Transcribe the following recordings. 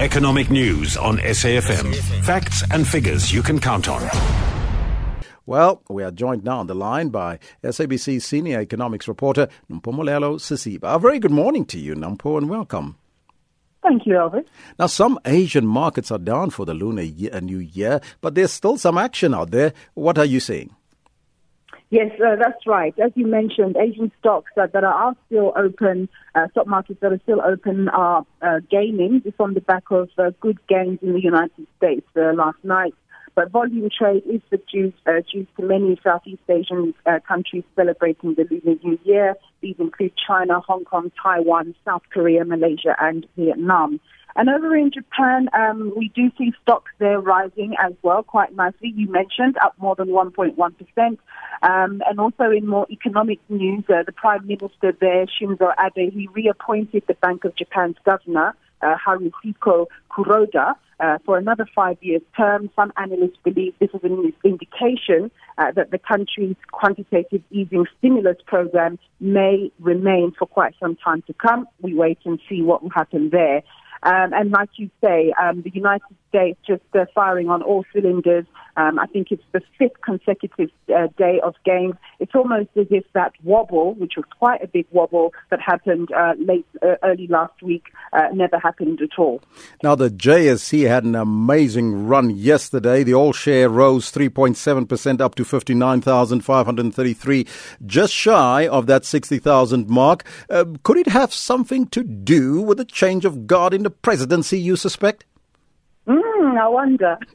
Economic news on SAFM. Facts and figures you can count on. Well, we are joined now on the line by SABC senior economics reporter Nompumelelo Sisiba. A very good morning to you, Nampo, and welcome. Thank you, Elvis. Now, some Asian markets are down for the Lunar year, uh, New Year, but there's still some action out there. What are you seeing? Yes, uh, that's right. As you mentioned, Asian stocks that, that are still open, uh, stock markets that are still open are uh, gaining just on the back of uh, good gains in the United States uh, last night. But volume trade is subdued uh, due to many Southeast Asian uh, countries celebrating the Lunar New Year. These include China, Hong Kong, Taiwan, South Korea, Malaysia, and Vietnam. And over in Japan, um, we do see stocks there rising as well quite nicely. You mentioned up more than 1.1%. Um, and also in more economic news, uh, the Prime Minister there, Shinzo Abe, he reappointed the Bank of Japan's governor, uh, Haruhiko Kuroda, uh, for another five-year term. Some analysts believe this is an indication uh, that the country's quantitative easing stimulus program may remain for quite some time to come. We wait and see what will happen there. Um, and like you say, um, the United Just uh, firing on all cylinders. Um, I think it's the fifth consecutive uh, day of gains. It's almost as if that wobble, which was quite a big wobble that happened uh, late, uh, early last week, uh, never happened at all. Now, the JSE had an amazing run yesterday. The all share rose 3.7% up to 59,533, just shy of that 60,000 mark. Uh, could it have something to do with the change of guard in the presidency, you suspect? I wonder.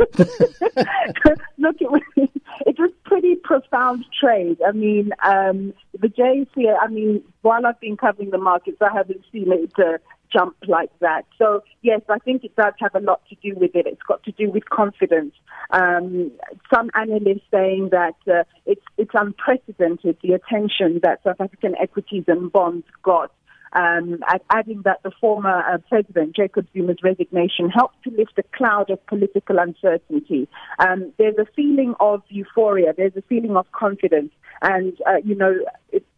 Look, it was, it was pretty profound trade. I mean, um, the JSE, I mean, while I've been covering the markets, I haven't seen it uh, jump like that. So, yes, I think it does have a lot to do with it. It's got to do with confidence. Um, some analysts saying that uh, it's, it's unprecedented, the attention that South African equities and bonds got um, adding that the former uh, president, Jacob Zuma's resignation, helped to lift a cloud of political uncertainty. Um, there's a feeling of euphoria, there's a feeling of confidence. And, uh, you know,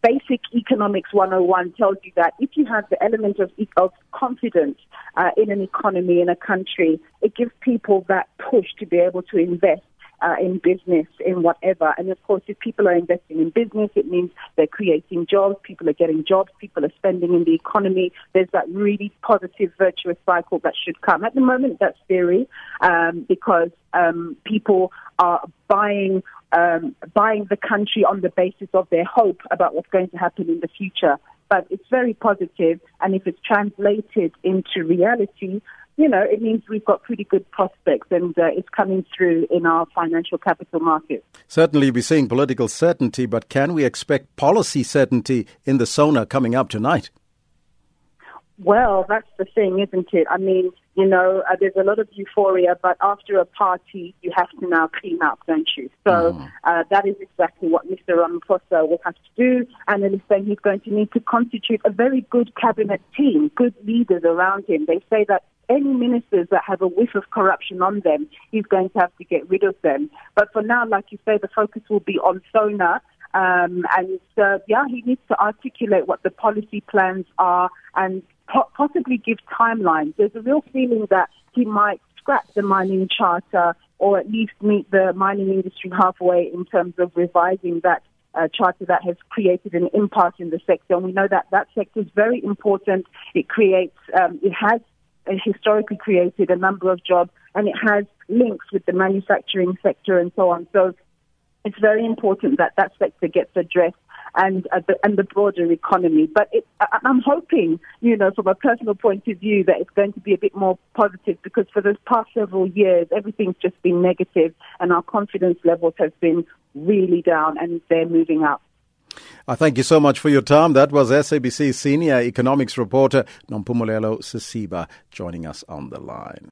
basic economics 101 tells you that if you have the element of, of confidence uh, in an economy, in a country, it gives people that push to be able to invest uh, in business, in whatever. And of course, if people are investing in business, it means they're creating jobs, people are getting jobs, people are spending in the economy. There's that really positive, virtuous cycle that should come. At the moment, that's theory um, because um, people are buying um, buying the country on the basis of their hope about what's going to happen in the future. But it's very positive, and if it's translated into reality, you know, it means we've got pretty good prospects and uh, it's coming through in our financial capital markets. Certainly, we're seeing political certainty, but can we expect policy certainty in the SONA coming up tonight? Well, that's the thing, isn't it? I mean, you know, uh, there's a lot of euphoria, but after a party, you have to now clean up, don't you? So mm. uh, that is exactly what Mr. Ramaphosa will have to do. And then he's saying he's going to need to constitute a very good cabinet team, good leaders around him. They say that any ministers that have a whiff of corruption on them, he's going to have to get rid of them. But for now, like you say, the focus will be on SONA. Um, and uh, yeah, he needs to articulate what the policy plans are and po- possibly give timelines. There's a real feeling that he might scrap the mining charter or at least meet the mining industry halfway in terms of revising that uh, charter that has created an impasse in the sector. And we know that that sector is very important. It creates, um, it has historically created a number of jobs and it has links with the manufacturing sector and so on. So it's very important that that sector gets addressed and uh, the, and the broader economy. But it, I, I'm hoping, you know, from a personal point of view, that it's going to be a bit more positive because for the past several years, everything's just been negative and our confidence levels have been really down and they're moving up. I thank you so much for your time. That was SABC senior economics reporter Nompumelelo Sisiba joining us on the line.